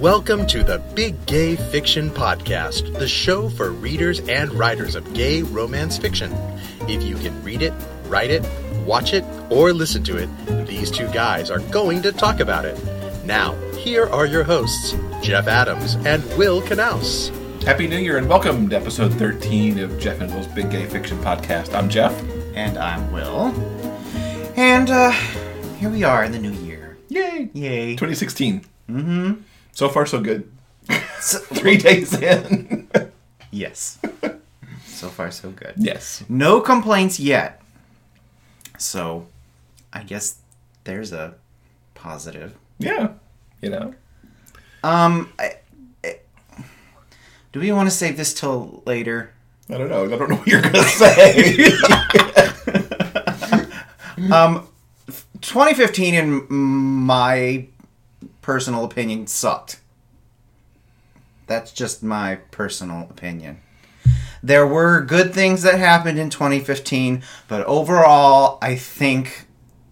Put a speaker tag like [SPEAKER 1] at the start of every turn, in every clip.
[SPEAKER 1] Welcome to the Big Gay Fiction Podcast, the show for readers and writers of gay romance fiction. If you can read it, write it, watch it, or listen to it, these two guys are going to talk about it. Now, here are your hosts, Jeff Adams and Will Knaus.
[SPEAKER 2] Happy New Year and welcome to episode 13 of Jeff and Will's Big Gay Fiction Podcast. I'm Jeff.
[SPEAKER 3] And I'm Will. And uh, here we are in the new year.
[SPEAKER 2] Yay!
[SPEAKER 3] Yay.
[SPEAKER 2] 2016. Mm-hmm. So far, so good. Three days in.
[SPEAKER 3] Yes. so far, so good.
[SPEAKER 2] yes.
[SPEAKER 3] No complaints yet. So, I guess there's a positive.
[SPEAKER 2] Yeah. You know?
[SPEAKER 3] Um, I, I- do we want to save this till later?
[SPEAKER 2] I don't know. I don't know what you're going to say.
[SPEAKER 3] um, 2015, in my personal opinion, sucked. That's just my personal opinion. There were good things that happened in 2015, but overall, I think,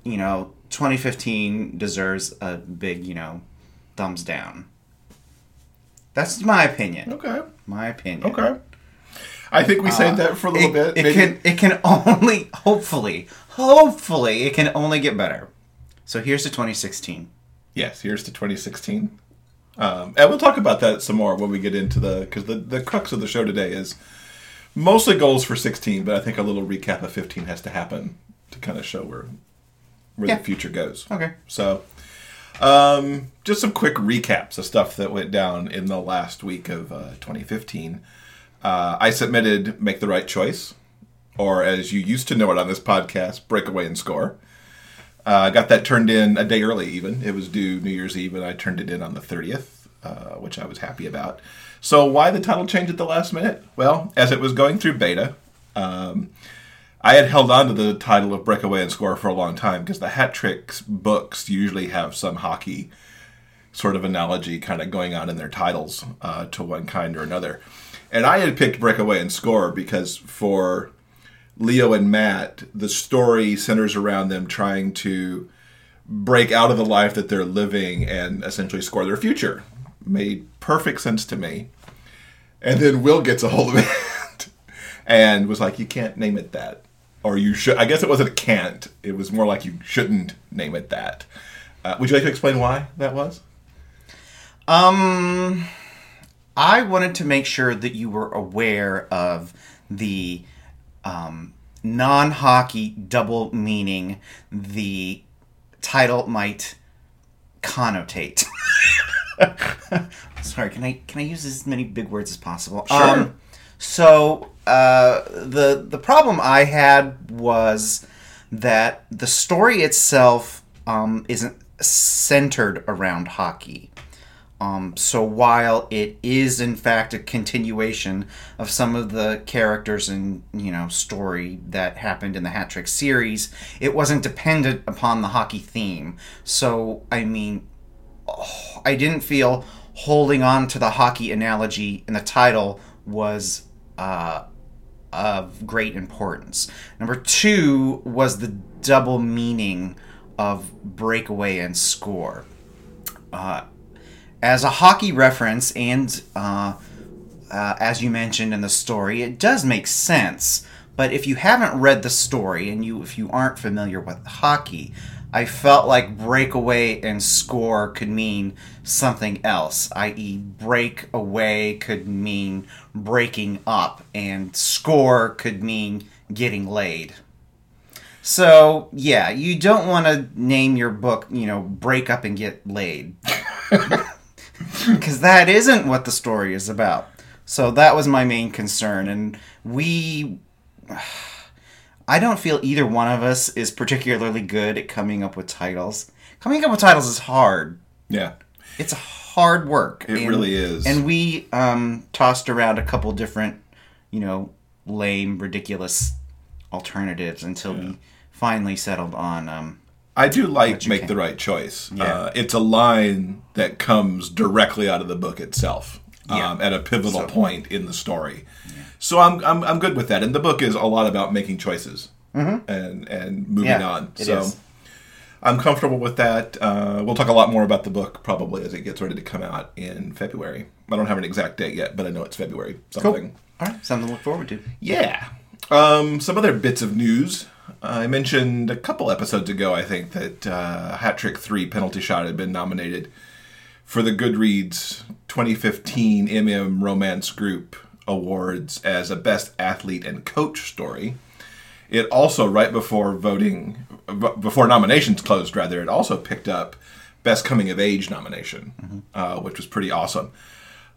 [SPEAKER 3] you know, 2015 deserves a big, you know, thumbs down. That's my opinion.
[SPEAKER 2] okay.
[SPEAKER 3] My opinion.
[SPEAKER 2] Okay. I think we uh, saved that for a little
[SPEAKER 3] It,
[SPEAKER 2] bit.
[SPEAKER 3] it can it can only hopefully hopefully it can only get better. So here's to 2016.
[SPEAKER 2] Yes, here's to 2016. Um, and we'll talk about that some more when we get into the because the the crux of the show today is mostly goals for 16, but I think a little recap of 15 has to happen to kind of show where where
[SPEAKER 3] Yeah.
[SPEAKER 2] the future goes.
[SPEAKER 3] Okay.
[SPEAKER 2] So, um, just some quick recaps of stuff that went down in the last week of uh, 2015. Uh, I submitted "Make the Right Choice," or as you used to know it on this podcast, "Breakaway and Score." I uh, got that turned in a day early, even. It was due New Year's Eve, and I turned it in on the 30th, uh, which I was happy about. So, why the title change at the last minute? Well, as it was going through beta, um, I had held on to the title of Breakaway and Score for a long time because the Hat Tricks books usually have some hockey sort of analogy kind of going on in their titles uh, to one kind or another. And I had picked Breakaway and Score because for Leo and Matt, the story centers around them trying to break out of the life that they're living and essentially score their future. Made perfect sense to me. And then Will gets a hold of it and was like, You can't name it that. Or you should. I guess it wasn't can't. It was more like you shouldn't name it that. Uh, would you like to explain why that was?
[SPEAKER 3] Um I wanted to make sure that you were aware of the um, non-hockey double meaning the title might connotate. Sorry, can I can I use as many big words as possible?
[SPEAKER 2] Sure.
[SPEAKER 3] so uh, the the problem I had was that the story itself um, isn't centered around hockey. Um, so while it is in fact a continuation of some of the characters and you know story that happened in the Hat Trick series, it wasn't dependent upon the hockey theme. So I mean, oh, I didn't feel holding on to the hockey analogy in the title was uh, of great importance. Number two was the double meaning of breakaway and score. Uh, as a hockey reference, and uh, uh, as you mentioned in the story, it does make sense. But if you haven't read the story and you if you aren't familiar with hockey, I felt like breakaway and score could mean something else, i.e., break away could mean breaking up, and score could mean getting laid. So, yeah, you don't want to name your book, you know, Break Up and Get Laid. Because that isn't what the story is about. So, that was my main concern. And we. I don't feel either one of us is particularly good at coming up with titles. Coming up with titles is hard.
[SPEAKER 2] Yeah.
[SPEAKER 3] It's hard work.
[SPEAKER 2] It really is.
[SPEAKER 3] And we um, tossed around a couple different, you know, lame, ridiculous alternatives until we finally settled on. Um,
[SPEAKER 2] I do like make
[SPEAKER 3] can.
[SPEAKER 2] the right choice.
[SPEAKER 3] Yeah.
[SPEAKER 2] Uh, it's a line that comes directly out of the book itself
[SPEAKER 3] Yeah.
[SPEAKER 2] um, at a pivotal
[SPEAKER 3] So-
[SPEAKER 2] point in the story. Yeah. So I'm, I'm I'm good with that. And the book is a lot about making choices and and moving
[SPEAKER 3] Mm-hmm. Yeah,
[SPEAKER 2] on. so
[SPEAKER 3] is.
[SPEAKER 2] I'm comfortable with that. Uh, we'll talk a lot more about the book probably as it gets ready to come out in February. I don't have an exact date yet, but I know it's February something.
[SPEAKER 3] All right, something to look forward to.
[SPEAKER 2] Yeah. Um, some other bits of news. I mentioned a couple episodes ago, I think, that uh, Hat Trick 3 Penalty Shot had been nominated for the Goodreads 2015 MM Romance Group Awards as a Best Athlete and Coach story. It also, right before voting, before nominations closed, rather, it also picked up Best Coming of Age nomination, uh, which was pretty awesome.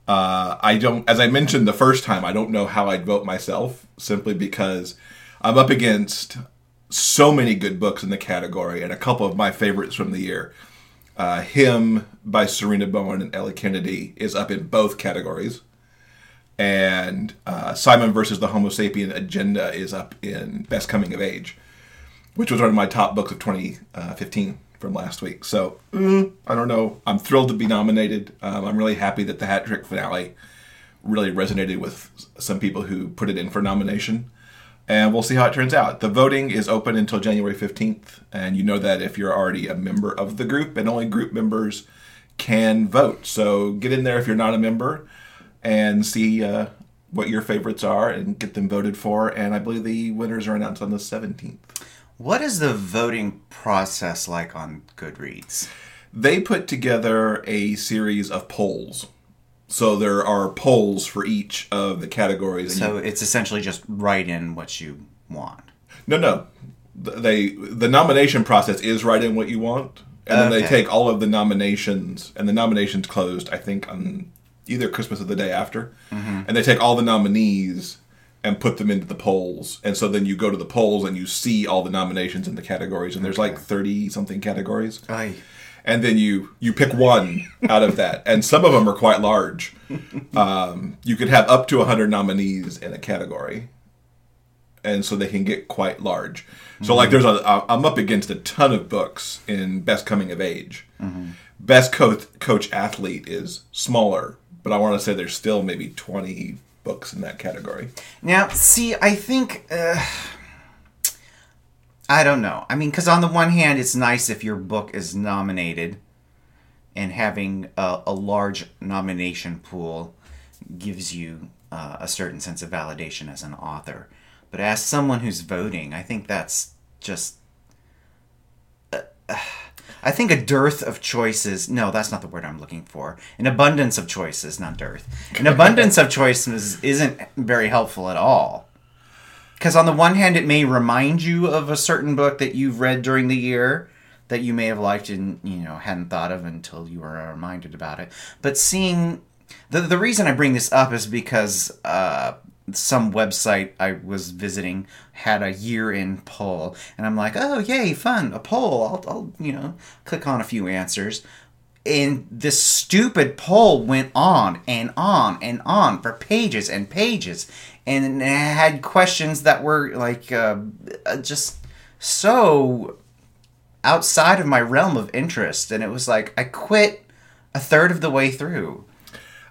[SPEAKER 2] Uh, I don't, as I mentioned the first time, I don't know how I'd vote myself simply because I'm up against so many good books in the category and a couple of my favorites from the year. Uh, Him by Sarina Bowen and Elle Kennedy is up in both categories. And uh, Simon versus the Homo sapien Agenda is up in Best Coming of Age, which was one of my top books of 2015 from last week. So mm, I don't know. I'm thrilled to be nominated. Um, I'm really happy that the hat trick finale really resonated with some people who put it in for nomination. And we'll see how it turns out. The voting is open until January 15th. And you know that if you're already a member of the group, and only group members can vote. So get in there if you're not a member and see uh, what your favorites are and get them voted for. And I believe the winners are announced on the 17th.
[SPEAKER 3] What is the voting process like on Goodreads?
[SPEAKER 2] They put together a series of polls. So there are polls for each of the categories. and you-
[SPEAKER 3] So it's essentially just write in what you want.
[SPEAKER 2] No, no. They the nomination process is write in what you want, and then they take all of the nominations, and the nominations closed, I think, on either Christmas or the day after,
[SPEAKER 3] Mm-hmm.
[SPEAKER 2] and they take all the nominees and put them into the polls, and so then you go to the polls and you see all the nominations in the categories, and there's like thirty something categories,
[SPEAKER 3] Aye.
[SPEAKER 2] And then you you pick one out of that, and some of them are quite large. Um, you could have up to hundred nominees in a category, and so they can get quite large. So like, there's a i'm up against a ton of books in best coming of age. Best coach coach athlete is smaller, but I want to say there's still maybe 20 books in that category.
[SPEAKER 3] Now, see, I think. Uh, I don't know. I mean, because on the one hand, it's nice if your book is nominated and having a, a large nomination pool gives you uh, a certain sense of validation as an author. But as someone who's voting, I think that's just. uh, I think a dearth of choices. No, that's not the word I'm looking for. An abundance of choices, not dearth. An abundance of choices isn't very helpful at all. Because on the one hand, it may remind you of a certain book that you've read during the year that you may have liked and you know hadn't thought of until you were reminded about it. But seeing the the reason I bring this up is because uh, some website I was visiting had a year in poll, and I'm like, oh yay, fun, a poll. I'll, I'll you know click on a few answers. And this stupid poll went on and on and on for pages and pages, and it had questions that were like uh, uh, just so outside of my realm of interest. And it was like I quit a third of the way through.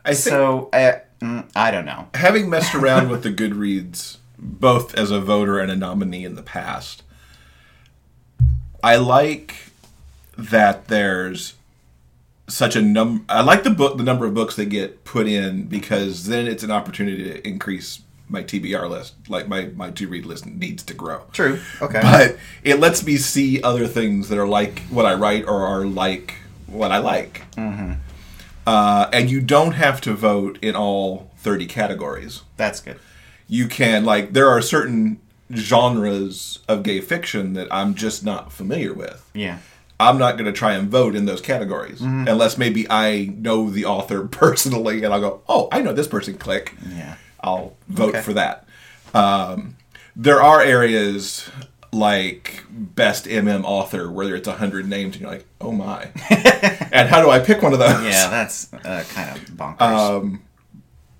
[SPEAKER 2] I
[SPEAKER 3] So uh, mm, I don't know.
[SPEAKER 2] having messed around with the Goodreads both as a voter and a nominee in the past, I like that there's such a number. I like the book, the number of books that get put in because then it's an opportunity to increase my TBR list. Like my my to read list needs to grow.
[SPEAKER 3] True. Okay.
[SPEAKER 2] But it lets me see other things that are like what I write or are like what I like. Mm-hmm. Uh, and you don't have to vote in all 30 categories.
[SPEAKER 3] That's good.
[SPEAKER 2] You can, like, there are certain genres of gay fiction that I'm just not familiar with.
[SPEAKER 3] Yeah.
[SPEAKER 2] I'm not going to try and vote in those categories unless maybe I know the author personally and I'll go, oh, I know this person, click.
[SPEAKER 3] Yeah.
[SPEAKER 2] I'll vote
[SPEAKER 3] Okay.
[SPEAKER 2] for that. Um, there are areas like best MM author where it's 100 names and you're like, oh my. and how do I pick one of those?
[SPEAKER 3] Yeah, that's uh, kind of bonkers.
[SPEAKER 2] Um,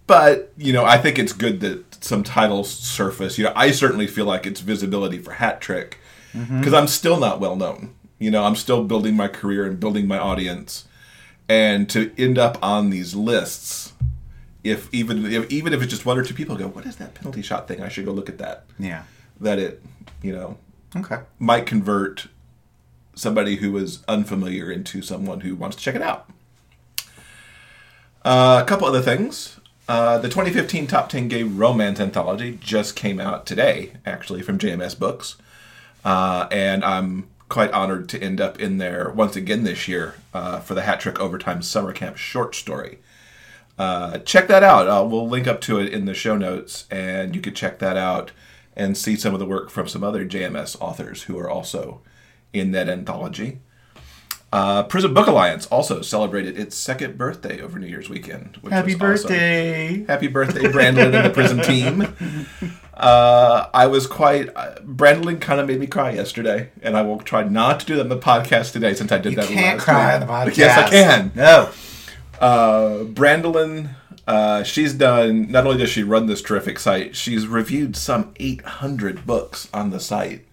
[SPEAKER 2] but you know, I think it's good that some titles surface. You know, I certainly feel like it's visibility for Hat Trick because I'm still not well known. You know, I'm still building my career and building my audience, and to end up on these lists, if even if even if it's just one or two people go, what is that penalty shot thing? I should go look at that.
[SPEAKER 3] yeah.
[SPEAKER 2] That it, you know,
[SPEAKER 3] Okay.
[SPEAKER 2] might convert somebody who is unfamiliar into someone who wants to check it out. Uh, a couple other things. Uh, the 2015 Top 10 Gay Romance Anthology just came out today, actually, from JMS Books. Uh, and I'm quite honored to end up in there once again this year uh, for the Hat Trick Overtime Summer Camp short story. Uh, check that out. Uh, we'll link up to it in the show notes, and you can check that out and see some of the work from some other JMS authors who are also in that anthology. Uh, Prism Book Alliance also celebrated its second birthday over New Year's weekend. Which
[SPEAKER 3] Happy
[SPEAKER 2] was awesome.
[SPEAKER 3] birthday!
[SPEAKER 2] Happy birthday, Brandon and the Prism team. Uh, I was quite. Uh, Brandilyn kind of made me cry yesterday, and I will try not to do that on the podcast today since I did
[SPEAKER 3] You
[SPEAKER 2] that
[SPEAKER 3] can't
[SPEAKER 2] last
[SPEAKER 3] cry on the podcast.
[SPEAKER 2] Yes, I can.
[SPEAKER 3] No.
[SPEAKER 2] Uh, Brandilyn, uh, she's done. Not only does she run this terrific site, she's reviewed some 800 books on the site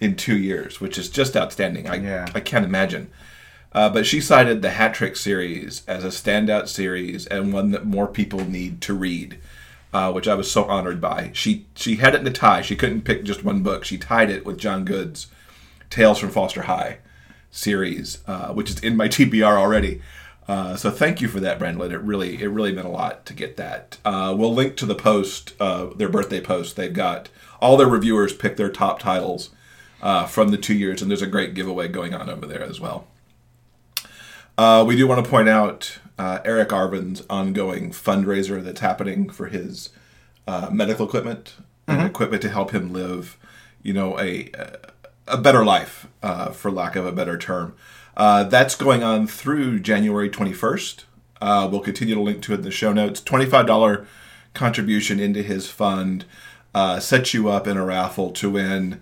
[SPEAKER 2] in two years, which is just outstanding. I
[SPEAKER 3] Yeah.
[SPEAKER 2] I can't imagine. Uh, but she cited the Hat Trick series as a standout series and one that more people need to read, uh, which I was so honored by. She she had it in a tie. She couldn't pick just one book. She tied it with John Goode's Tales from Foster High series, uh, which is in my TBR already. Uh, so thank you for that, Brandilyn. It really it really meant a lot to get that. Uh, we'll link to the post, uh, their birthday post. They've got all their reviewers pick their top titles uh, from the two years, and there's a great giveaway going on over there as well. We do want to point out uh, Eric Arvin's ongoing fundraiser that's happening for his uh, medical equipment and equipment to help him live, you know, a a better life, uh, for lack of a better term. Uh, that's going on through January 21st. Uh, we'll continue to link to it in the show notes. $25 contribution into his fund uh, sets you up in a raffle to win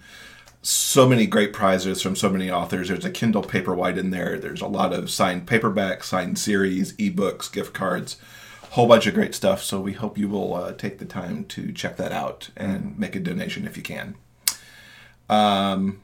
[SPEAKER 2] so many great prizes from so many authors. There's a Kindle Paperwhite in there. There's a lot of signed paperbacks, signed series, ebooks, gift cards, whole bunch of great stuff. So we hope you will uh, take the time to check that out and make a donation if you can. Um,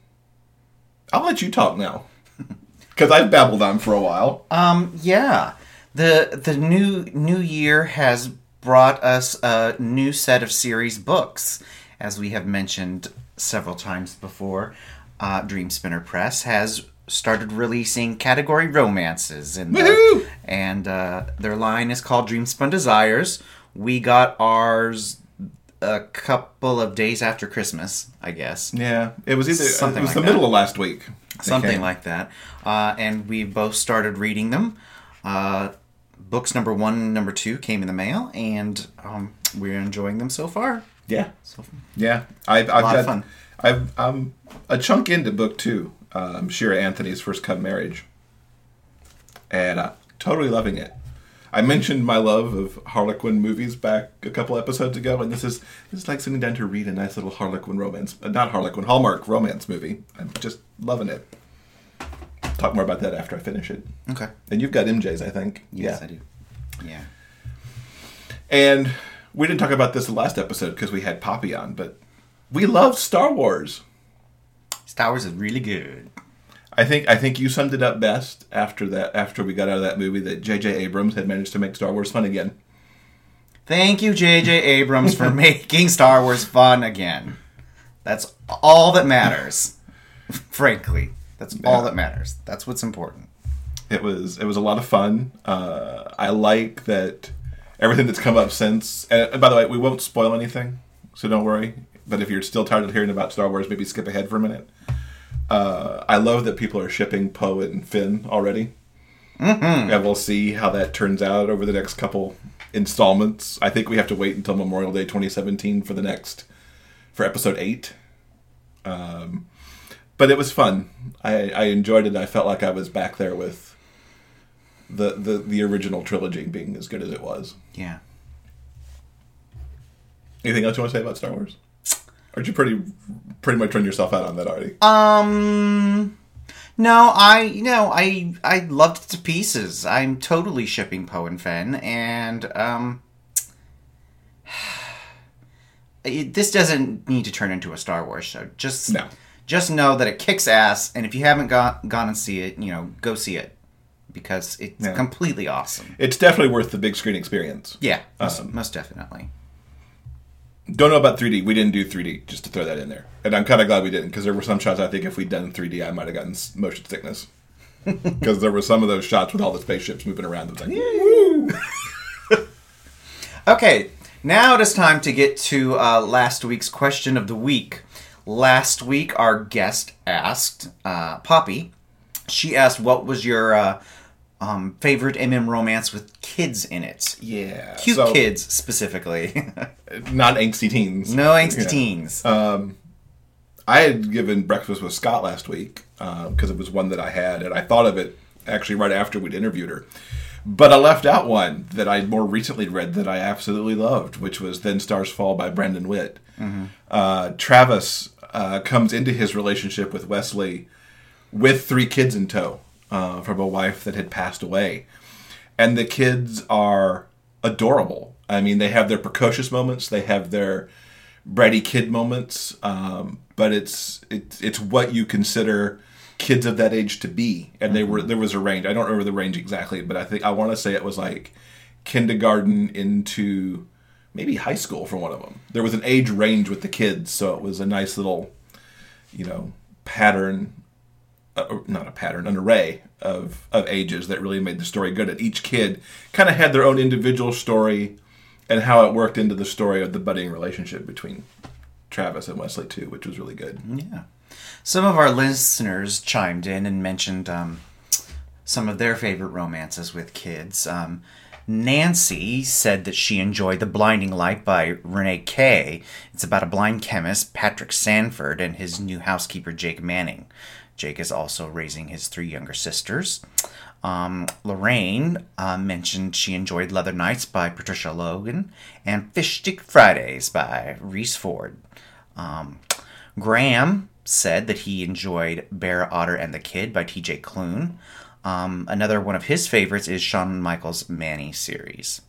[SPEAKER 2] I'll let you talk now because I've babbled on for a while.
[SPEAKER 3] Um, yeah. The the new new year has brought us a new set of series books, as we have mentioned several times before. Uh, Dream Spinner Press has started releasing category romances, and
[SPEAKER 2] Woohoo!
[SPEAKER 3] and uh, their line is called Dream Spun Desires. We got ours a couple of days after Christmas, I guess.
[SPEAKER 2] Yeah, it was either
[SPEAKER 3] Something
[SPEAKER 2] it was
[SPEAKER 3] like
[SPEAKER 2] the
[SPEAKER 3] that.
[SPEAKER 2] middle of last week.
[SPEAKER 3] something
[SPEAKER 2] came.
[SPEAKER 3] like that. Uh, and we both started reading them. Uh, books number one and number two came in the mail, and um, we're enjoying them so far.
[SPEAKER 2] Yeah,
[SPEAKER 3] So,
[SPEAKER 2] yeah. I've I've
[SPEAKER 3] lot
[SPEAKER 2] got
[SPEAKER 3] of fun.
[SPEAKER 2] I've I'm a chunk into book two. Um, Shira Anthony's first come marriage, and uh, totally loving it. I mentioned my love of Harlequin movies back a couple episodes ago, and this is this is like sitting down to read a nice little Harlequin romance, uh, not Harlequin Hallmark romance movie. I'm just loving it. Talk more about that after I finish it.
[SPEAKER 3] okay.
[SPEAKER 2] And you've got MJ's, I think.
[SPEAKER 3] Yes,
[SPEAKER 2] yeah.
[SPEAKER 3] I do. Yeah.
[SPEAKER 2] And we didn't talk about this the last episode because we had Poppy on, but we love Star Wars.
[SPEAKER 3] Star Wars is really good.
[SPEAKER 2] I think I think you summed it up best after that after we got out of that movie that J.J. Abrams had managed to make Star Wars fun again.
[SPEAKER 3] Thank you, J.J. Abrams, for making Star Wars fun again. That's all that matters. Frankly, that's all that matters. That's what's important.
[SPEAKER 2] It was it was a lot of fun. Uh, I like that everything that's come up since. And, by the way, we won't spoil anything, so don't worry. But if you're still tired of hearing about Star Wars, maybe skip ahead for a minute. Uh, I love that people are shipping Poe and Finn already. Mm-hmm. And we'll see how that turns out over the next couple installments. I think we have to wait until Memorial Day 2017 for the next for episode eight. Um, but it was fun. I, I enjoyed it. I felt like I was back there with the, the the original trilogy being as good as it was.
[SPEAKER 3] Yeah.
[SPEAKER 2] Anything else you want to say about Star Wars? Aren't you pretty pretty much run yourself out on that already?
[SPEAKER 3] Um, no, I you know I I loved it to pieces. I'm totally shipping Poe and Finn, and um, it, this doesn't need to turn into a Star Wars show. Just
[SPEAKER 2] No.
[SPEAKER 3] just know that it kicks ass, and if you haven't got gone and see it, you know, go see it because it's
[SPEAKER 2] Yeah.
[SPEAKER 3] completely awesome.
[SPEAKER 2] It's definitely worth the big screen experience.
[SPEAKER 3] Yeah, most,
[SPEAKER 2] Um,
[SPEAKER 3] most definitely.
[SPEAKER 2] Don't know about 3D. We didn't do 3D, just to throw that in there. And I'm kind of glad we didn't, because there were some shots I think if we'd done 3D, I might have gotten motion sickness. Because there were some of those shots with all the spaceships moving around. Was like, woo!
[SPEAKER 3] Okay, now it is time to get to uh, last week's question of the week. Last week, our guest asked uh, Poppy. She asked, "What was your uh, um, favorite MM romance with kids in it?
[SPEAKER 2] Yeah.
[SPEAKER 3] Cute
[SPEAKER 2] So,
[SPEAKER 3] kids specifically,
[SPEAKER 2] Not angsty teens.
[SPEAKER 3] no angsty
[SPEAKER 2] Yeah.
[SPEAKER 3] teens."
[SPEAKER 2] I had given Breakfast with Scott last week because it was one that I had, and I thought of it actually right after we'd interviewed her. But I left out one that I more recently read that I absolutely loved, which was Then Stars Fall by Brandon Witt. Uh, Travis uh, comes into his relationship with Wesley with three kids in tow uh, from a wife that had passed away. And the kids are adorable. I mean, they have their precocious moments, they have their bratty kid moments, um, but it's it's it's what you consider kids of that age to be. And they were there was a range. I don't remember the range exactly, but I think I want to say it was like kindergarten into maybe high school for one of them. There was an age range with the kids, so it was a nice little, you know, pattern. Not a pattern, an array of of ages that really made the story good. And each kid kind of had their own individual story, and how it worked into the story of the budding relationship between Travis and Wesley too, which was really good.
[SPEAKER 3] Yeah. Some of our listeners chimed in and mentioned um, some of their favorite romances with kids. Um, Nancy said that she enjoyed The Blinding Light by Renae Kaye. It's about a blind chemist, Patrick Sanford, and his new housekeeper, Jake Manning. Jake is also raising his three younger sisters. Um, Lorraine uh, mentioned she enjoyed Leather Nights by Patricia Logan and Fish Stick Fridays by Rhys Ford. Um, Graham said that he enjoyed Bear Otter and the Kid by TJ Klune. Um, another one of his favorites is Sean Michael's Manny series.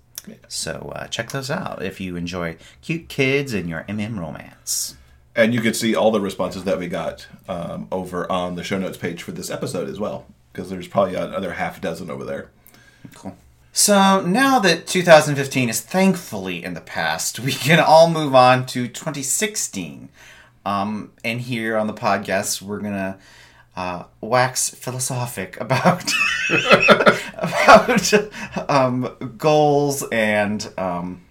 [SPEAKER 3] So uh, check those out if you enjoy cute kids and your MM romance.
[SPEAKER 2] And you could see all the responses that we got um, over on the show notes page for this episode as well, because there's probably another half dozen over there.
[SPEAKER 3] Cool. So now that 2015 is thankfully in the past, we can all move on to 2016. Um, and here on the podcast, we're gonna uh, wax philosophic about about um, goals and um,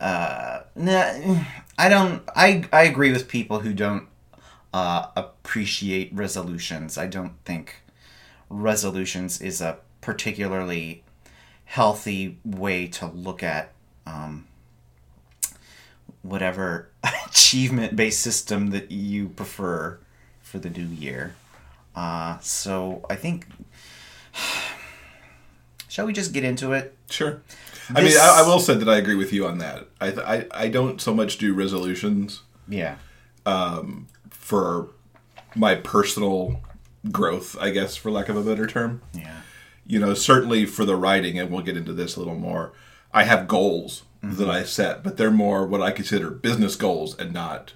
[SPEAKER 3] uh, nah, I don't. I I agree with people who don't uh, appreciate resolutions. I don't think resolutions is a particularly healthy way to look at um, whatever achievement based system that you prefer for the new year. Uh, so I think. Shall we just get into it?
[SPEAKER 2] Sure. I mean, I, I will say that I agree with you on that. I, I I don't so much do resolutions
[SPEAKER 3] Yeah.
[SPEAKER 2] Um, for my personal growth, I guess, for lack of a better term.
[SPEAKER 3] Yeah.
[SPEAKER 2] You know, certainly for the writing, and we'll get into this a little more. I have goals that I set, but they're more what I consider business goals and not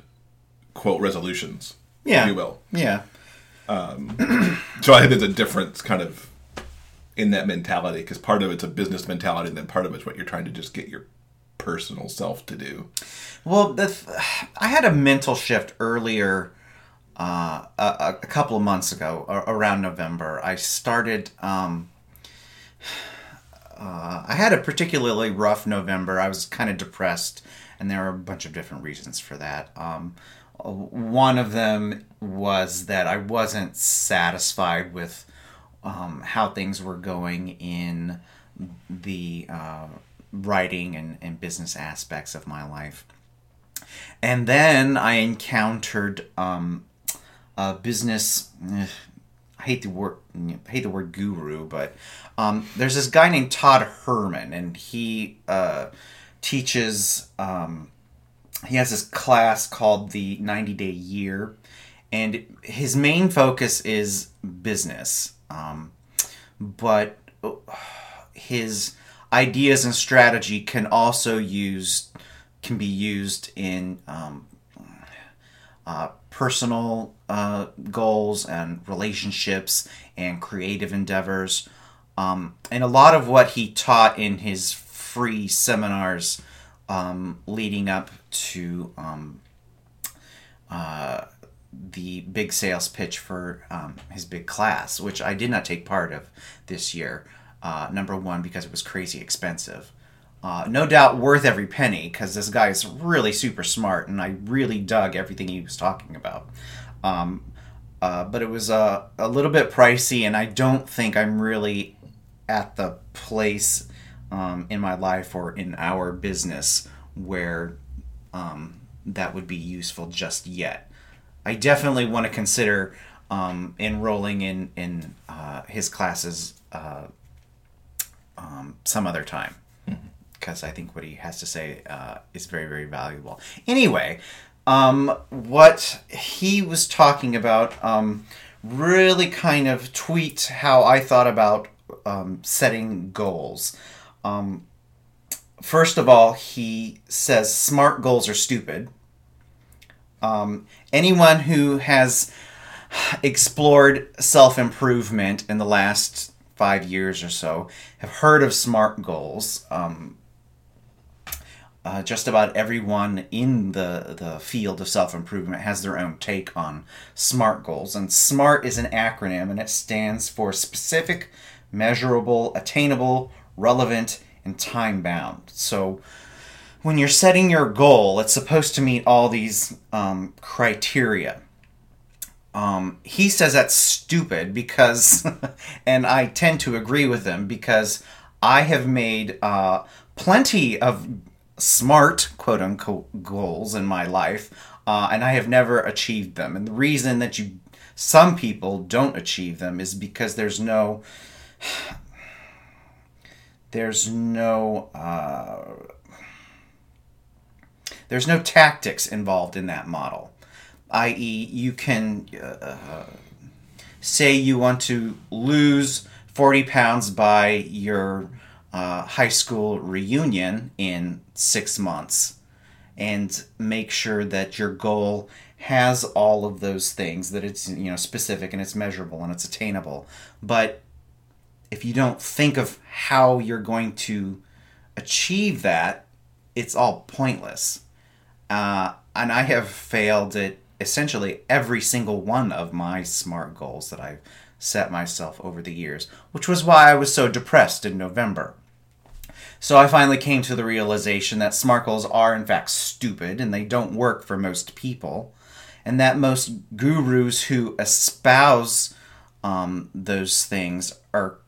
[SPEAKER 2] quote resolutions.
[SPEAKER 3] Yeah.
[SPEAKER 2] if you will.
[SPEAKER 3] Yeah.
[SPEAKER 2] So I think there's a difference, kind of, in that mentality because part of it's a business mentality, and then part of it's what you're trying to just get your personal self to do.
[SPEAKER 3] Well, I had a mental shift earlier, uh, a, a couple of months ago, around November. I started. Um, uh, I had a particularly rough November. I was kind of depressed, and there are a bunch of different reasons for that. Um, one of them was that I wasn't satisfied with um, how things were going in the uh, writing and, and business aspects of my life. And then I encountered um, a business. eh, I hate the word. I hate the word guru, but um, there's this guy named Todd Herman, and he uh, teaches. Um, he has this class called the 90 Day Year, and his main focus is business. Um, but uh, his ideas and strategy can also use can be used in um, uh, personal uh, goals and relationships and creative endeavors. Um, and a lot of what he taught in his free seminars um, leading up to um, uh, the big sales pitch for um, his big class, which I did not take part of this year. Uh, number one, because it was crazy expensive. Uh, no doubt worth every penny because this guy is really super smart and I really dug everything he was talking about. Um, uh, but it was uh, a little bit pricey, and I don't think I'm really at the place um, in my life or in our business where um, that would be useful just yet. I definitely want to consider um, enrolling in in uh, his classes uh, um, some other time because I think what he has to say uh, is very very valuable. Anyway, um, what he was talking about um, really kind of tweaked how I thought about um, setting goals. Um, first of all, he says smart goals are stupid. Um, anyone who has explored self improvement in the last five years or so have heard of SMART goals. Um, uh, just about everyone in the, the field of self improvement has their own take on SMART goals. And SMART is an acronym and it stands for specific, measurable, attainable, relevant, and time bound. So when you're setting your goal, it's supposed to meet all these um, criteria. Um, he says that's stupid because, and I tend to agree with him because I have made uh, plenty of smart quote unquote goals in my life, uh, and I have never achieved them. And the reason that you some people don't achieve them is because there's no there's no uh, there's no tactics involved in that model i.e you can uh, say you want to lose 40 pounds by your uh, high school reunion in six months and make sure that your goal has all of those things that it's you know specific and it's measurable and it's attainable. But if you don't think of how you're going to achieve that it's all pointless uh, and i have failed at essentially every single one of my smart goals that i've set myself over the years which was why i was so depressed in november so I finally came to the realization that smart goals are in fact stupid and they don't work for most people, and that most gurus who espouse um, those things are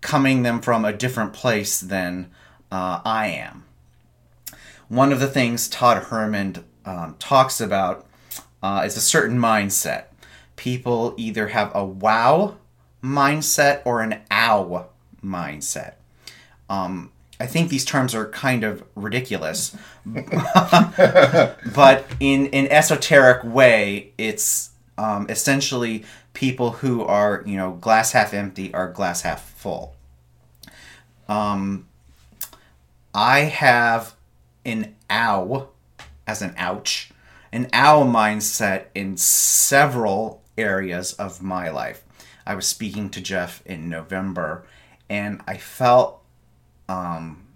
[SPEAKER 3] coming them from a different place than uh, I am. One of the things Todd Herman um, talks about uh, is a certain mindset. People either have a wow mindset or an ow mindset. Um, I think these terms are kind of ridiculous, but in an esoteric way, it's um, essentially people who are you know glass half empty or glass half full. Um, I have an ow as an ouch, an ow mindset in several areas of my life. I was speaking to Jeff in November, and I felt um,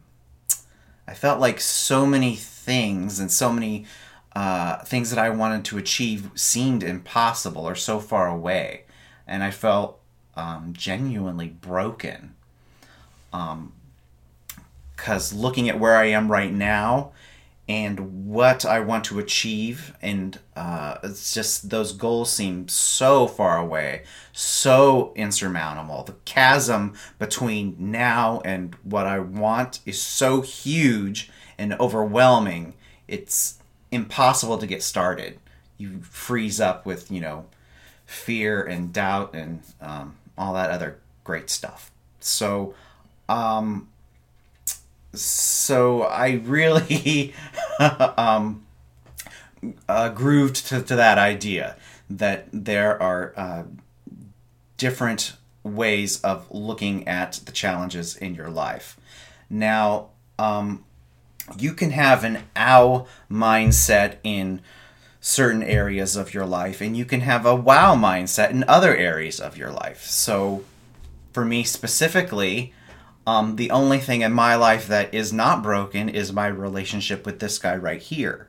[SPEAKER 3] I felt like so many things and so many uh, things that I wanted to achieve seemed impossible or so far away, and I felt um, genuinely broken. Because looking at where I am right now and what I want to achieve, and uh, it's just those goals seem so far away, so insurmountable. The chasm between now and what I want is so huge and overwhelming. It's impossible to get started. You freeze up with you know fear and doubt and um, all that other great stuff. So. Um, so I really um, uh, grooved to, to that idea that there are uh, different ways of looking at the challenges in your life. Now, um, you can have an ow mindset in certain areas of your life, and you can have a wow mindset in other areas of your life. So, for me specifically, Um, the only thing in my life that is not broken is my relationship with this guy right here.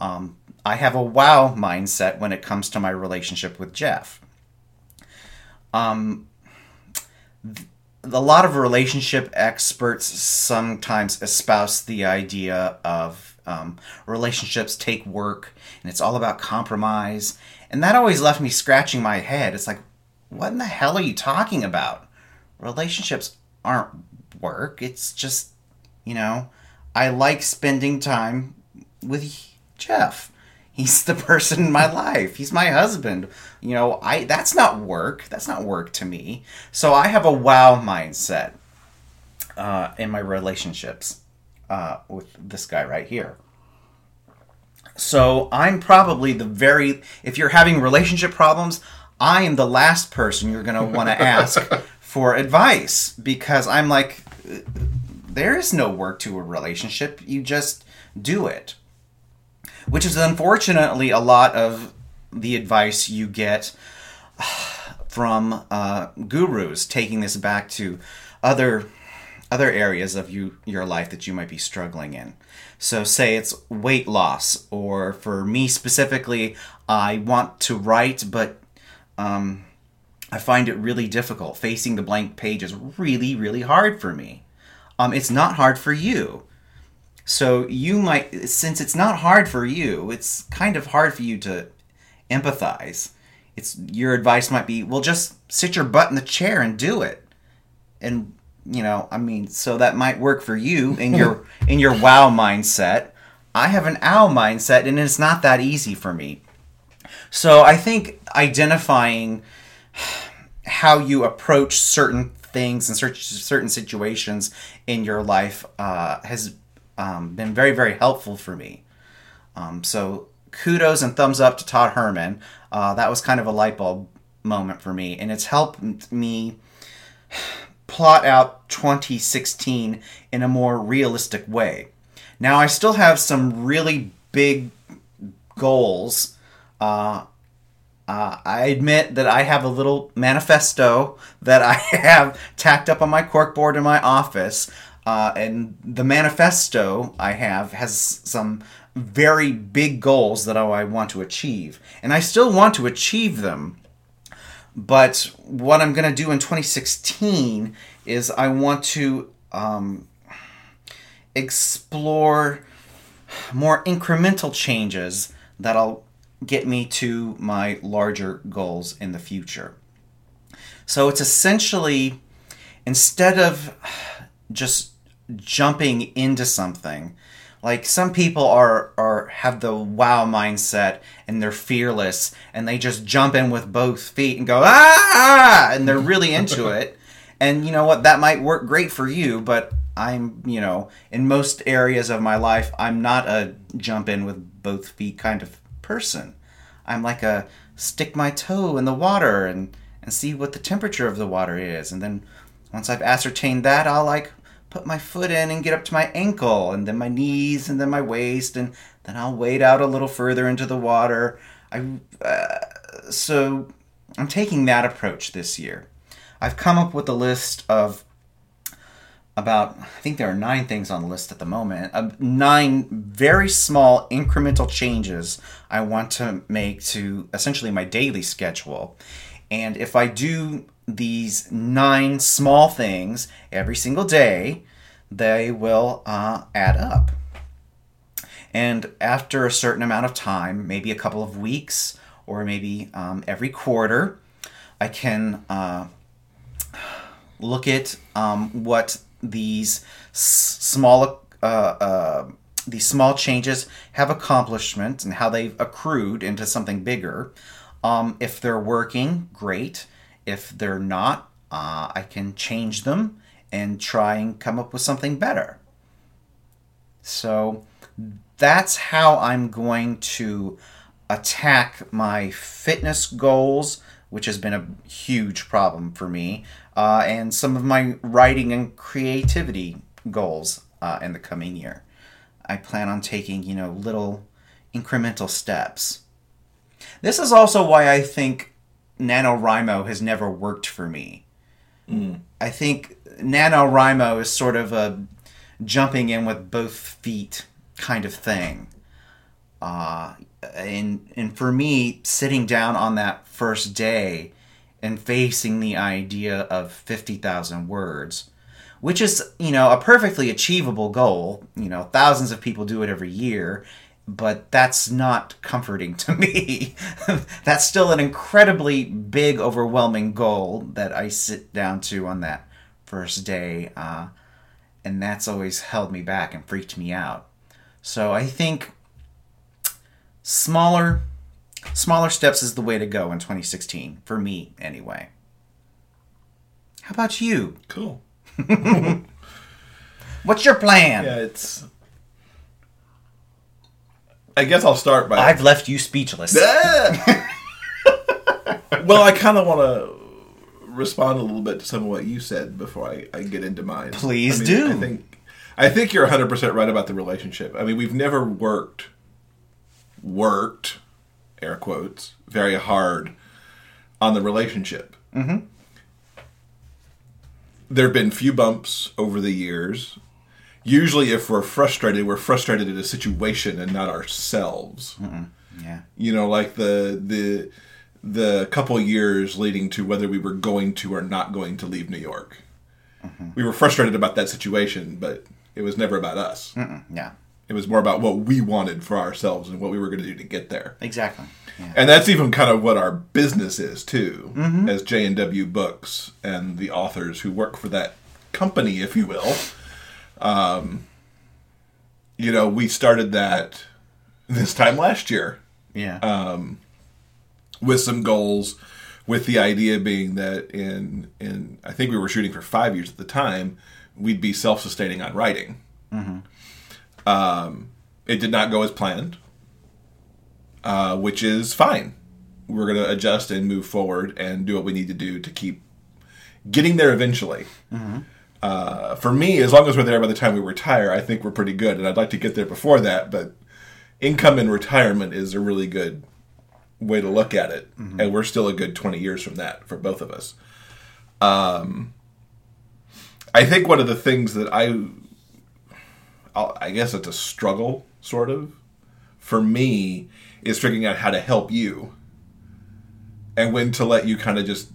[SPEAKER 3] Um, I have a wow mindset when it comes to my relationship with Jeff. Um, th- a lot of relationship experts sometimes espouse the idea of um, relationships take work and it's all about compromise. And that always left me scratching my head. It's like, what in the hell are you talking about? Relationships aren't work. It's just, you know, I like spending time with Jeff. He's the person in my life. He's my husband. You know, I that's not work. That's not work to me. So I have a wow mindset uh, in my relationships uh, with this guy right here. So I'm probably the very if you're having relationship problems, I am the last person you're going to want to ask for advice because I'm like there is no work to a relationship. You just do it. Which is unfortunately a lot of the advice you get from uh, gurus taking this back to other other areas of you your life that you might be struggling in. So say it's weight loss, or for me specifically, I want to write, but um, I find it really difficult. Facing the blank page is really, really hard for me. Um, it's not hard for you. So you might, since it's not hard for you, it's kind of hard for you to empathize. It's your advice might be, well, just sit your butt in the chair and do it. And you know, I mean, so that might work for you in your in your wow mindset. I have an ow mindset, and it's not that easy for me. So I think identifying how you approach certain things and certain situations in your life uh, has um, been very, very helpful for me. Um, so kudos and thumbs up to Todd Herman. Uh, that was kind of a light bulb moment for me, and it's helped me plot out 2016 in a more realistic way. Now, I still have some really big goals. Uh, uh, I admit that I have a little manifesto that I have tacked up on my corkboard in my office. Uh, and the manifesto I have has some very big goals that I want to achieve. And I still want to achieve them. But what I'm going to do in 2016 is I want to um, explore more incremental changes that'll get me to my larger goals in the future. So it's essentially instead of just jumping into something, like some people are are have the wow mindset and they're fearless and they just jump in with both feet and go ah and they're really into it. And you know what? That might work great for you, but I'm, you know, in most areas of my life, I'm not a jump in with both feet kind of person. I'm like a stick my toe in the water and and see what the temperature of the water is, and then once I've ascertained that, I'll like put my foot in and get up to my ankle, and then my knees, and then my waist, and then I'll wade out a little further into the water. I uh, so I'm taking that approach this year. I've come up with a list of about I think there are nine things on the list at the moment. Uh, nine very small incremental changes I want to make to essentially my daily schedule. And if I do these nine small things every single day, they will uh, add up. And after a certain amount of time, maybe a couple of weeks or maybe um, every quarter, I can uh, look at um, what these small uh, uh, these small changes have accomplishment and how they've accrued into something bigger. Um, if they're working, great. If they're not, uh, I can change them and try and come up with something better. So that's how I'm going to attack my fitness goals, which has been a huge problem for me, uh, and some of my writing and creativity goals uh, in the coming year. I plan on taking, you know, little incremental steps. This is also why I think NaNoWriMo has never worked for me. Mm. I think NaNoWriMo is sort of a jumping in with both feet kind of thing. Uh, and and for me, sitting down on that first day and facing the idea of fifty thousand words, which is you know a perfectly achievable goal. You know, thousands of people do it every year, but that's not comforting to me. that's still an incredibly big, overwhelming goal that I sit down to on that first day, uh, and that's always held me back and freaked me out. So I think smaller smaller steps is the way to go in 2016 for me anyway. How about you?
[SPEAKER 2] Cool.
[SPEAKER 3] What's your plan?
[SPEAKER 2] Yeah, it's. I guess I'll start by.
[SPEAKER 3] I've left you speechless.
[SPEAKER 2] well, I kind of want to respond a little bit to some of what you said before I, I get into mine.
[SPEAKER 3] Please
[SPEAKER 2] I
[SPEAKER 3] do.
[SPEAKER 2] I think I think you're 100 percent right about the relationship. I mean, we've never worked worked air quotes very hard on the relationship. Mm-hmm. There have been few bumps over the years. Usually, if we're frustrated, we're frustrated at a situation and not ourselves.
[SPEAKER 3] Yeah.
[SPEAKER 2] You know, like the the the couple years leading to whether we were going to or not going to leave New York. We were frustrated about that situation, but it was never about us.
[SPEAKER 3] Yeah.
[SPEAKER 2] It was more about what we wanted for ourselves and what we were going to do to get there.
[SPEAKER 3] Exactly. Yeah.
[SPEAKER 2] And that's even kind of what our business is too, mm-hmm. as J and W Books and the authors who work for that company, if you will. Um, you know, we started that this time last year
[SPEAKER 3] Yeah.
[SPEAKER 2] Um, with some goals, with the idea being that in in I think we were shooting for five years at the time, we'd be self sustaining on writing. Mm-hmm. Um, it did not go as planned, uh, which is fine. We're going to adjust and move forward and do what we need to do to keep getting there eventually. Uh, for me, as long as we're there by the time we retire, I think we're pretty good, and I'd like to get there before that. But income in retirement is a really good way to look at it, and we're still a good twenty years from that for both of us. Um, I think one of the things that I, I guess it's a struggle, sort of, for me, is figuring out how to help you, and when to let you kind of just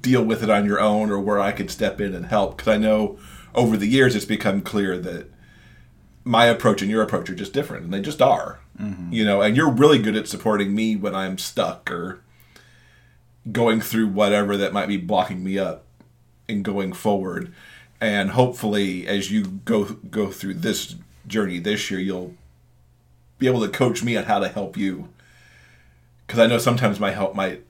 [SPEAKER 2] deal with it on your own, or where I could step in and help. Because I know over the years it's become clear that my approach and your approach are just different, and they just are. Mm-hmm. You know, and you're really good at supporting me when I'm stuck or going through whatever that might be blocking me up and going forward. And hopefully, as you go go through this journey this year, you'll be able to coach me on how to help you. Because I know sometimes my help might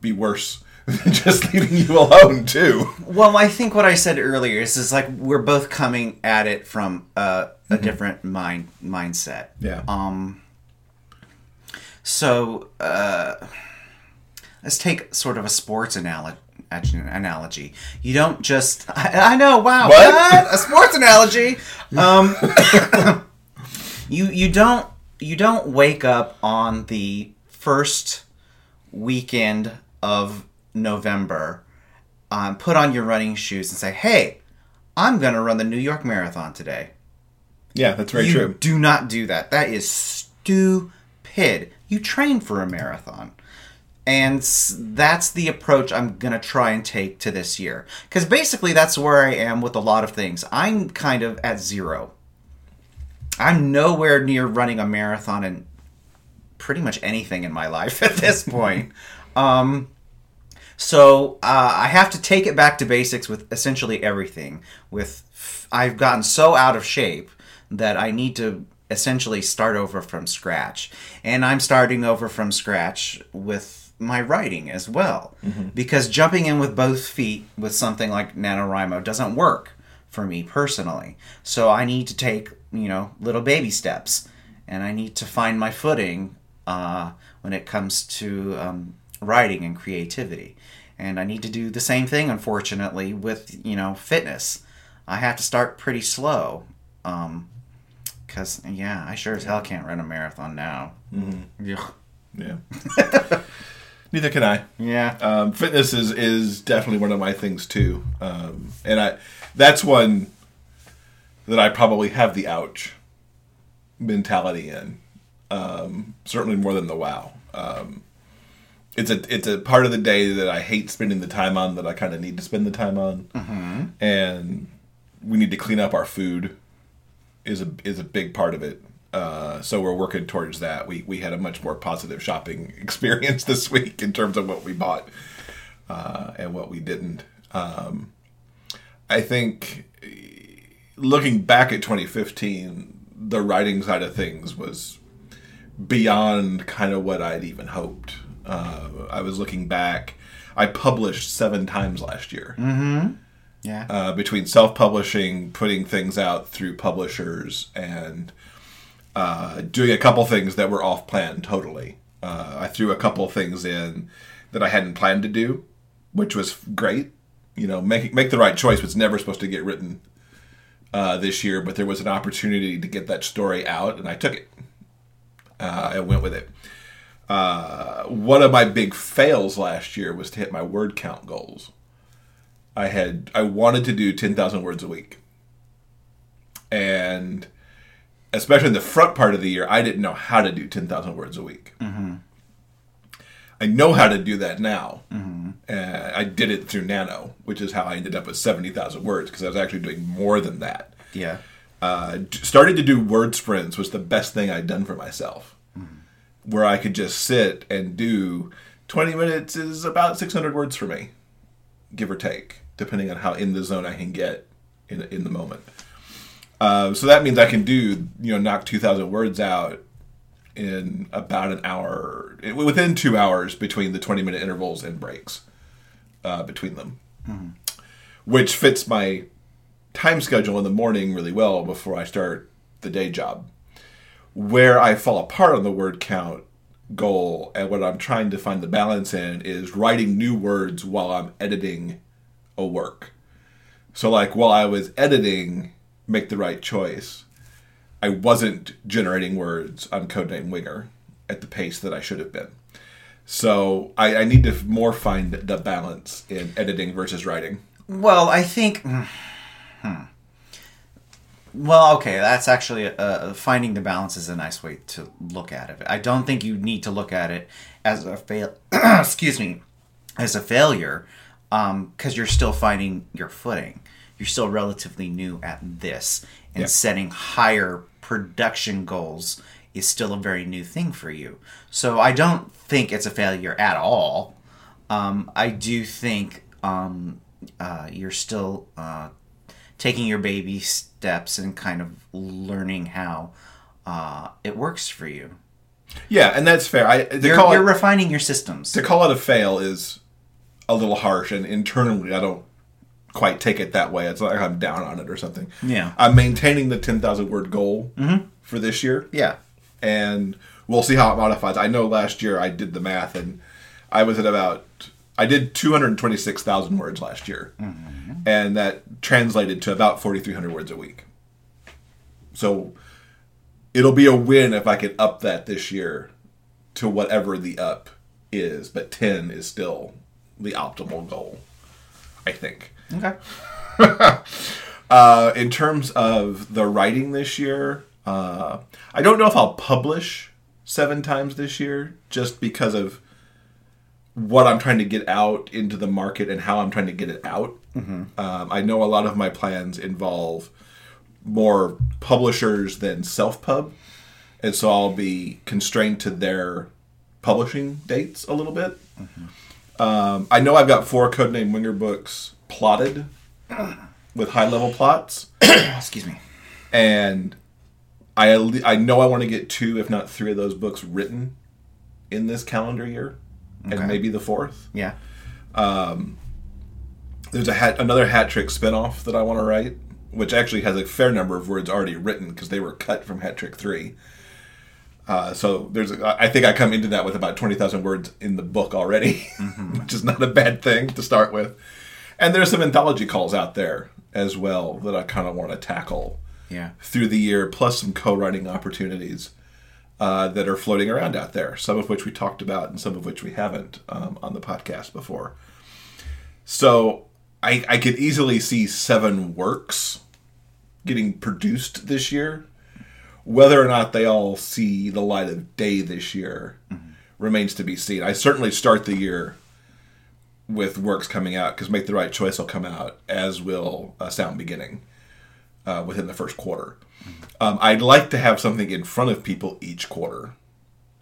[SPEAKER 2] be worse than just leaving you alone too.
[SPEAKER 3] Well, I think what I said earlier is, is like we're both coming at it from uh, a different mind mindset.
[SPEAKER 2] Yeah.
[SPEAKER 3] Um. So uh, let's take sort of a sports analogy. An analogy. You don't just. I, I know. Wow.
[SPEAKER 2] What?
[SPEAKER 3] what? A sports analogy. Um. you you don't you don't wake up on the first weekend of November, um, put on your running shoes and say, "Hey, I'm going to run the New York Marathon today."
[SPEAKER 2] Yeah, that's very
[SPEAKER 3] you
[SPEAKER 2] true.
[SPEAKER 3] do not do that. That is stupid. You train for a marathon. And that's the approach I'm going to try and take to this year. Because basically, that's where I am with a lot of things. I'm kind of at zero. I'm nowhere near running a marathon and pretty much anything in my life at this point. Um, so uh, I have to take it back to basics with essentially everything. With I've gotten so out of shape that I need to essentially start over from scratch, and I'm starting over from scratch with my writing as well. Because jumping in with both feet with something like NaNoWriMo doesn't work for me personally. So I need to take you know little baby steps, and I need to find my footing uh, when it comes to um, writing and creativity. And I need to do the same thing, unfortunately, with you know fitness. I have to start pretty slow, um, cause yeah, I sure as hell can't run a marathon now. Mm-hmm.
[SPEAKER 2] Yeah. Neither can I.
[SPEAKER 3] Yeah.
[SPEAKER 2] Um, fitness is is definitely one of my things too, um, and I that's one that I probably have the ouch mentality in. Um, certainly more than the wow. Um, it's a it's a part of the day that I hate spending the time on that I kind of need to spend the time on, and we need to clean up our food is a is a big part of it. Uh, so we're working towards that. We we had a much more positive shopping experience this week in terms of what we bought uh, and what we didn't. Um, I think looking back at 2015, the writing side of things was beyond kind of what I'd even hoped. Uh, I was looking back. I published seven times last year
[SPEAKER 3] Yeah.
[SPEAKER 2] uh, between self-publishing, putting things out through publishers, and uh, doing a couple things that were off-plan totally. Uh, I threw a couple things in that I hadn't planned to do, which was great. You know, make make the right choice was never supposed to get written uh, this year, but there was an opportunity to get that story out, and I took it. Uh, I went with it. Uh, one of my big fails last year was to hit my word count goals. I had I wanted to do ten thousand words a week, and especially in the front part of the year, I didn't know how to do ten thousand words a week. I know how to do that now. Uh, I did it through Nano, which is how I ended up with seventy thousand words because I was actually doing more than that.
[SPEAKER 3] yeah.
[SPEAKER 2] Uh, d- starting to do word sprints was the best thing I'd done for myself, where I could just sit and do twenty minutes is about six hundred words for me, give or take, depending on how in the zone I can get in in the moment. Uh, so that means I can do you know knock two thousand words out in about an hour within two hours between the 20 minute intervals and breaks uh, between them. Which fits my time schedule in the morning really well before i start the day job. Where i fall apart on the word count goal and what i'm trying to find the balance in is writing new words while i'm editing a work. So like while i was editing make the right choice I wasn't generating words on Codename Winger at the pace that I should have been. So I, I need to more find the balance in editing versus writing.
[SPEAKER 3] Well, I think. hmm. Well, okay, that's actually uh, finding the balance is a nice way to look at it. I don't think you need to look at it as a fail. excuse me, as a failure, because you're still finding your footing. You're still relatively new at this, and
[SPEAKER 2] Yeah.
[SPEAKER 3] setting higher production goals is still a very new thing for you. So I don't think it's a failure at all. Um, I do think um, uh, you're still uh, taking your baby steps and kind of learning how uh, it works for you.
[SPEAKER 2] Yeah, and that's fair. I,
[SPEAKER 3] you're, you're
[SPEAKER 2] it
[SPEAKER 3] refining your systems.
[SPEAKER 2] to call it a fail is a little harsh, and internally I don't quite take it that way. It's not like I'm down on it or something.
[SPEAKER 3] Yeah.
[SPEAKER 2] I'm maintaining the ten thousand word goal mm-hmm. for this year.
[SPEAKER 3] Yeah.
[SPEAKER 2] and we'll see how it modifies. I know last year I did the math and I was at about I did 226,000 words last year. Mm-hmm. And that translated to about 4300 words a week. So it'll be a win if I can up that this year to whatever the up is, but 10 is still the optimal goal, I think.
[SPEAKER 3] Okay.
[SPEAKER 2] Uh, in terms of the writing this year, uh, I don't know if I'll publish seven times this year just because of what I'm trying to get out into the market and how I'm trying to get it out. Um, I know a lot of my plans involve more publishers than self pub, and so I'll be constrained to their publishing dates a little bit. Um, I know I've got four Codename Winger books plotted with high level plots
[SPEAKER 3] Excuse me.
[SPEAKER 2] and I I know I want to get two, if not three, of those books written in this calendar year,
[SPEAKER 3] Okay.
[SPEAKER 2] and maybe the fourth.
[SPEAKER 3] Yeah.
[SPEAKER 2] Um, There's a hat, another hat trick spinoff that I want to write, which actually has a fair number of words already written because they were cut from Hat Trick Three. Uh, so there's, a, I think I come into that with about twenty thousand words in the book already, which is not a bad thing to start with. And there's some anthology calls out there as well that I kind of want to tackle.
[SPEAKER 3] Yeah.
[SPEAKER 2] through the year, plus some co-writing opportunities uh, that are floating around out there. Some of which we talked about, and some of which we haven't um, on the podcast before. So I, I could easily see seven works getting produced this year. Whether or not they all see the light of day this year remains to be seen. I certainly start the year with works coming out because Make the Right Choice will come out, as will uh, Sound Beginning uh, within the first quarter. Um, I'd like to have something in front of people each quarter,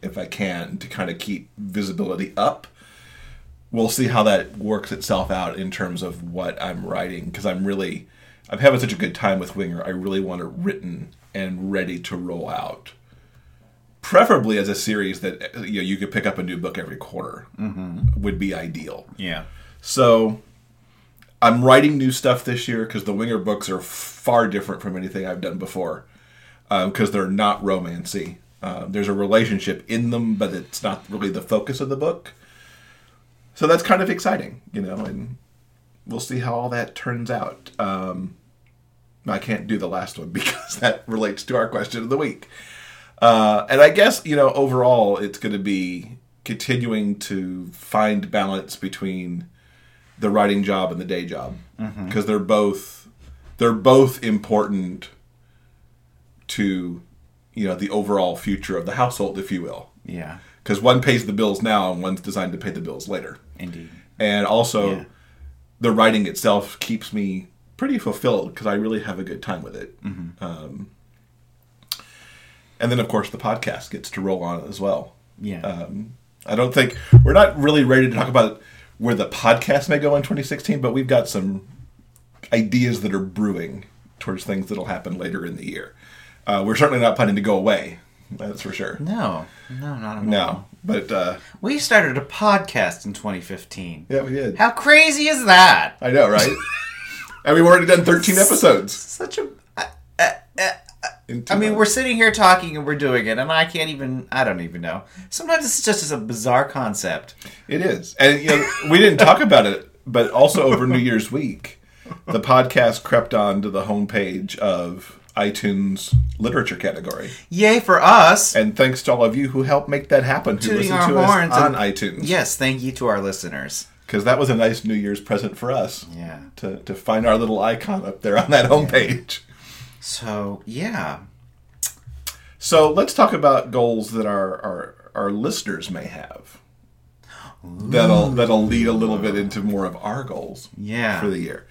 [SPEAKER 2] if I can, to kind of keep visibility up. We'll see how that works itself out in terms of what I'm writing because I'm really, I'm having such a good time with Winger. I really want it written and ready to roll out. Preferably as a series that you know you could pick up a new book every quarter would be ideal.
[SPEAKER 3] Yeah.
[SPEAKER 2] So I'm writing new stuff this year because the Winger books are far different from anything I've done before because they're not romancy. Uh, there's a relationship in them, but it's not really the focus of the book. So that's kind of exciting, you know, and we'll see how all that turns out. Um, I can't do the last one because that relates to our question of the week. Uh, and I guess, you know, overall, it's going to be continuing to find balance between the writing job and the day job because they're both they're both important to you know the overall future of the household if you will
[SPEAKER 3] Yeah.
[SPEAKER 2] because one pays the bills now and one's designed to pay the bills later
[SPEAKER 3] Indeed.
[SPEAKER 2] and also
[SPEAKER 3] Yeah.
[SPEAKER 2] the writing itself keeps me pretty fulfilled because I really have a good time with it. Um, and then, of course, the podcast gets to roll on as well.
[SPEAKER 3] Yeah.
[SPEAKER 2] Um, I don't think we're not really ready to talk about where the podcast may go in 2016, but we've got some ideas that are brewing towards things that'll happen later in the year. Uh, we're certainly not planning to go away. That's for sure.
[SPEAKER 3] no. No, not at all.
[SPEAKER 2] No, but uh,
[SPEAKER 3] We started a podcast in 2015.
[SPEAKER 2] yeah, we did.
[SPEAKER 3] How crazy is that?
[SPEAKER 2] I know, right? and we've already done 13 episodes.
[SPEAKER 3] Such a.
[SPEAKER 2] in two
[SPEAKER 3] I mean, we're sitting here talking and we're doing it, and I can't even. I don't even know. Sometimes it's just as a bizarre concept.
[SPEAKER 2] It is, and you know, we didn't talk about it, but also over New Year's week, the podcast crept onto the homepage of iTunes literature category,
[SPEAKER 3] Yay for us!
[SPEAKER 2] and thanks to all of you who helped make that happen, who
[SPEAKER 3] Tooting
[SPEAKER 2] listen
[SPEAKER 3] our
[SPEAKER 2] to us on
[SPEAKER 3] and-
[SPEAKER 2] iTunes.
[SPEAKER 3] Yes, thank you to our listeners.
[SPEAKER 2] because that was a nice New Year's present for us.
[SPEAKER 3] Yeah.
[SPEAKER 2] to to find our little icon up there on that homepage.
[SPEAKER 3] So yeah,
[SPEAKER 2] So let's talk about goals that our our, our listeners may have. That'll that'll lead a little bit into more of our goals.
[SPEAKER 3] Yeah.
[SPEAKER 2] For the year.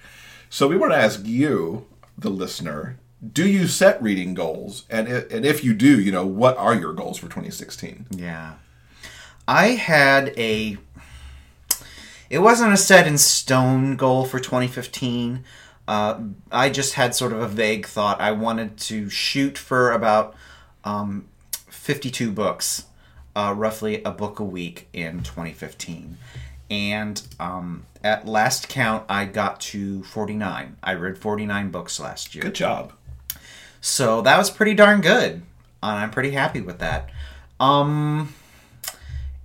[SPEAKER 2] So we want to ask you, the listener, do you set reading goals? And i- and if you do, you know, what are your goals for 2016?
[SPEAKER 3] yeah. I had a. It wasn't a set in stone goal for 2015. Uh, I just had sort of a vague thought. I wanted to shoot for about um, 52 books, uh, roughly a book a week in 2015. And um, at last count, I got to 49. I read 49 books last year.
[SPEAKER 2] Good job.
[SPEAKER 3] So that was pretty darn good. And I'm pretty happy with that. Um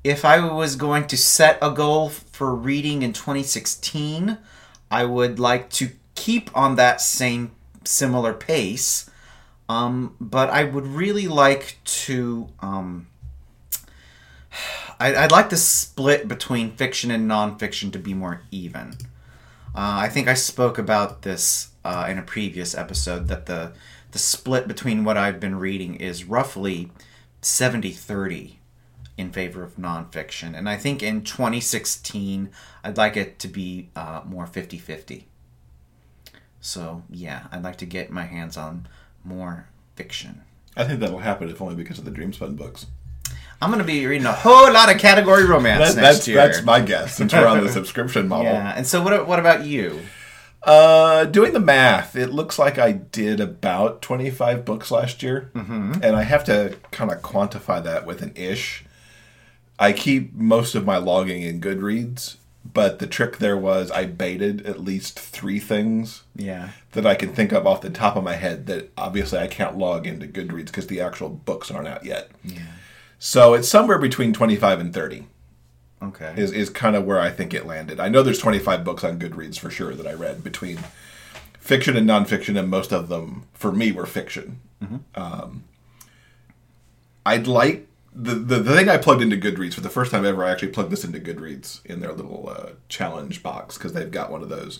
[SPEAKER 3] if I was going to set a goal for reading in 2016, I would like to keep on that same similar pace. Um, but I would really like to um, I, I'd like the split between fiction and nonfiction to be more even. Uh, I think I spoke about this uh, in a previous episode that the the split between what I've been reading is roughly 70 30 in favor of nonfiction. And I think in 2016, I'd like it to be uh, more 50 50. So, yeah, I'd like to get my hands on more fiction.
[SPEAKER 2] I think that'll happen if only because of the Dreamspun books.
[SPEAKER 3] I'm going to be reading a whole lot of category romance
[SPEAKER 2] That,
[SPEAKER 3] next
[SPEAKER 2] that's
[SPEAKER 3] year.
[SPEAKER 2] that's my guess since we're on the subscription model.
[SPEAKER 3] yeah. And so, what, what about you?
[SPEAKER 2] Uh, doing the math, it looks like I did about 25 books last year. Mm-hmm. And I have to kind of quantify that with an ish. I keep most of my logging in Goodreads, but the trick there was I beta'd at least three things
[SPEAKER 3] Yeah.
[SPEAKER 2] that I can think of off the top of my head that obviously I can't log into Goodreads because the actual books aren't out yet.
[SPEAKER 3] Yeah.
[SPEAKER 2] So it's somewhere between 25 and 30
[SPEAKER 3] Okay.
[SPEAKER 2] is, is kind of where I think it landed. I know there's 25 books on Goodreads for sure that I read between fiction and nonfiction, and most of them for me were fiction. Um, I'd like the, the the thing I plugged into Goodreads for the first time ever. I actually plugged this into Goodreads in their little uh, challenge box because they've got one of those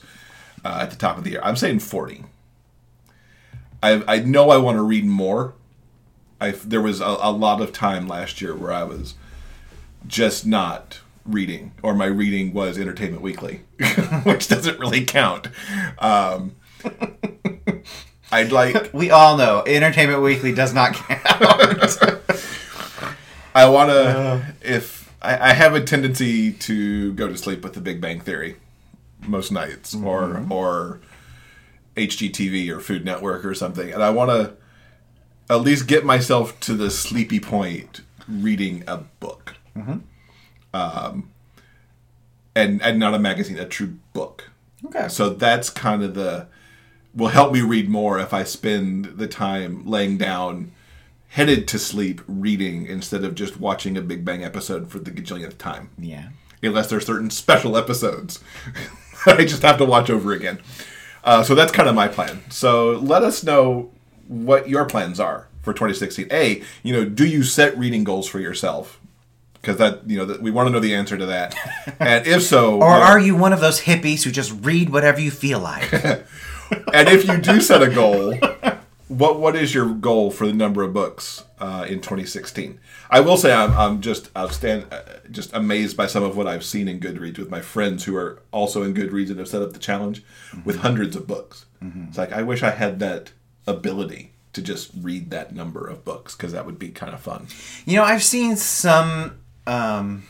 [SPEAKER 2] uh, at the top of the year. I'm saying forty. I I know I want to read more. I there was a, a lot of time last year where I was just not reading, or my reading was Entertainment Weekly, which doesn't really count. Um, I'd like
[SPEAKER 3] We all know Entertainment Weekly does not count.
[SPEAKER 2] I want to. if I, I have a tendency to go to sleep with The Big Bang Theory most nights, or or HGTV or Food Network or something, and I want to at least get myself to the sleepy point reading a book, um, and and not a magazine, a true book.
[SPEAKER 3] okay.
[SPEAKER 2] So that's kind of the will help me read more if I spend the time laying down, headed to sleep, reading instead of just watching a Big Bang episode for the gajillionth time.
[SPEAKER 3] Yeah.
[SPEAKER 2] Unless there's certain special episodes I just have to watch over again. Uh, so that's kind of my plan. So let us know what your plans are for 2016. A, you know, do you set reading goals for yourself? Because that, you know, that we want to know the answer to that. And if so,
[SPEAKER 3] Or are you one of those hippies who just read whatever you feel like?
[SPEAKER 2] and if you do set a goal, what what is your goal for the number of books uh, in 2016? I will say I'm, I'm just outstand, uh, just amazed by some of what I've seen in Goodreads with my friends who are also in Goodreads and have set up the challenge with hundreds of books. It's like I wish I had that ability to just read that number of books because that would be kind of fun.
[SPEAKER 3] You know, I've seen some um,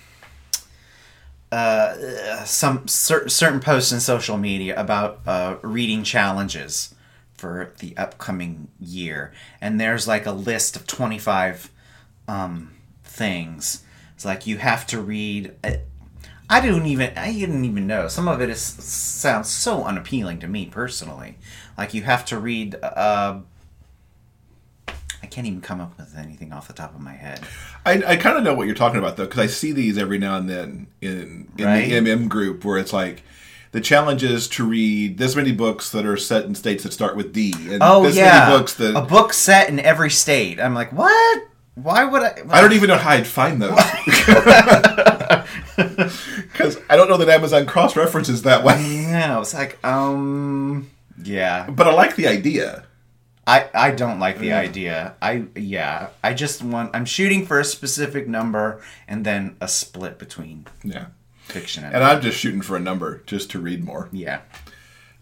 [SPEAKER 3] uh, some cer- certain posts in social media about uh, reading challenges for the upcoming year, and there's like a list of twenty five um, things. It's like you have to read. uh, I don't even. I didn't even know. Some of it is sounds so unappealing to me personally. Like you have to read. Uh, I can't even come up with anything off the top of my head.
[SPEAKER 2] I, I kind of know what you're talking about though, because I see these every now and then in in
[SPEAKER 3] Right.
[SPEAKER 2] the MM group where it's like the challenge is to read this many books that are set in states that start with D, and
[SPEAKER 3] Oh
[SPEAKER 2] this
[SPEAKER 3] yeah,
[SPEAKER 2] many books that
[SPEAKER 3] a book set in every state. I'm like, what? Why would I?
[SPEAKER 2] I don't even know how I'd find those because I don't know that Amazon cross references that way.
[SPEAKER 3] Yeah, I was like, um, yeah.
[SPEAKER 2] But I like the idea.
[SPEAKER 3] I I don't like the idea. I yeah. I just want. I'm shooting for a specific number and then a split between
[SPEAKER 2] Yeah,
[SPEAKER 3] fiction and,
[SPEAKER 2] I'm just shooting for a number just to read more.
[SPEAKER 3] yeah.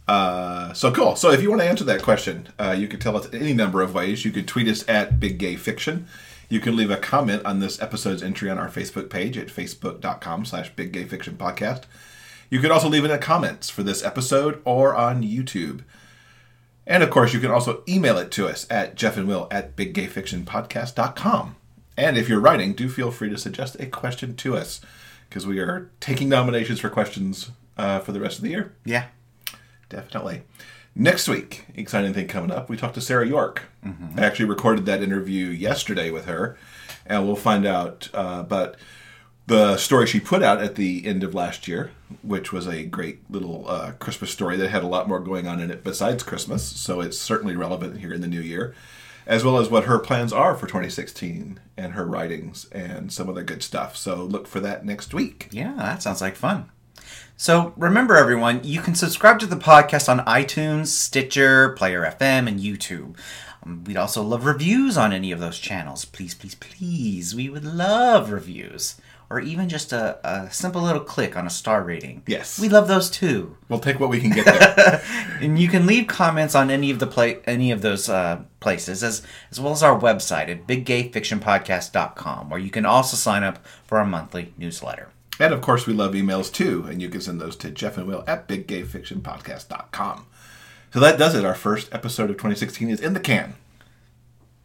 [SPEAKER 2] Uh, so cool. So if you want to answer that question, uh, you can tell us any number of ways. You could tweet us at Big Gay Fiction. You can leave a comment on this episode's entry on our Facebook page at facebook.com slash Big Gay Fiction Podcast. You can also leave it in the comments for this episode or on YouTube. And of course, you can also email it to us at Jeff and Will at biggayfictionpodcast.com. And if you're writing, do feel free to suggest a question to us because we are taking nominations for questions uh, for the rest of the year.
[SPEAKER 3] Yeah.
[SPEAKER 2] Definitely. Next week, exciting thing coming up. We talked to Sarah York. I actually recorded that interview yesterday with her, and we'll find out uh, about the story she put out at the end of last year, which was a great little uh, Christmas story that had a lot more going on in it besides Christmas. So it's certainly relevant here in the new year, as well as what her plans are for 2016 and her writings and some other good stuff. So look for that next week.
[SPEAKER 3] Yeah, that sounds like fun. So remember, everyone, you can subscribe to the podcast on iTunes, Stitcher, Player FM, and YouTube. Um, we'd also love reviews on any of those channels. Please, please, please. We would love reviews. Or even just a, a simple little click on a star rating.
[SPEAKER 2] Yes.
[SPEAKER 3] We love those too.
[SPEAKER 2] We'll take what we can get there.
[SPEAKER 3] And you can leave comments on any of the play any of those uh, places, as as well as our website at biggayfictionpodcast.com, where you can also sign up for our monthly newsletter.
[SPEAKER 2] And of course, we love emails too, and you can send those to Jeff and Will at biggayfictionpodcast.com. So that does it. Our first episode of 2016 is in the can.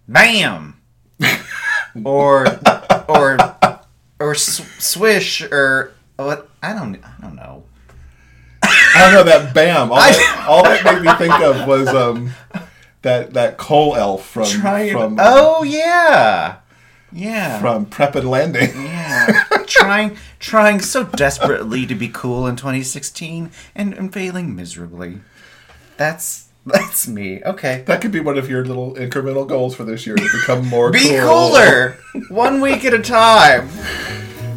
[SPEAKER 3] Bam! or or or sw- swish or what? I don't I don't know.
[SPEAKER 2] I don't know that bam. All that, all that made me think of was um, that that coal elf from
[SPEAKER 3] Trying.
[SPEAKER 2] from
[SPEAKER 3] oh yeah, yeah.
[SPEAKER 2] from Prep and Landing.
[SPEAKER 3] yeah, trying, trying so desperately to be cool in 2016 and, and failing miserably. That's That's me. Okay.
[SPEAKER 2] That could be one of your little incremental goals for this year to become more
[SPEAKER 3] Be
[SPEAKER 2] cool.
[SPEAKER 3] cooler. One week at a time.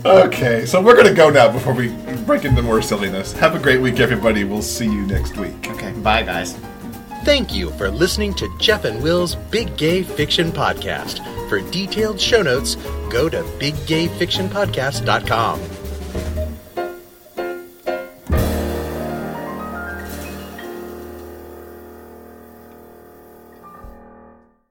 [SPEAKER 2] Okay, so we're gonna go now before we break into more silliness. Have a great week, everybody. We'll see you next week.
[SPEAKER 3] Okay. Bye, guys.
[SPEAKER 1] Thank you for listening to Jeff and Will's Big Gay Fiction Podcast. For detailed show notes, go to biggayfictionpodcast.com.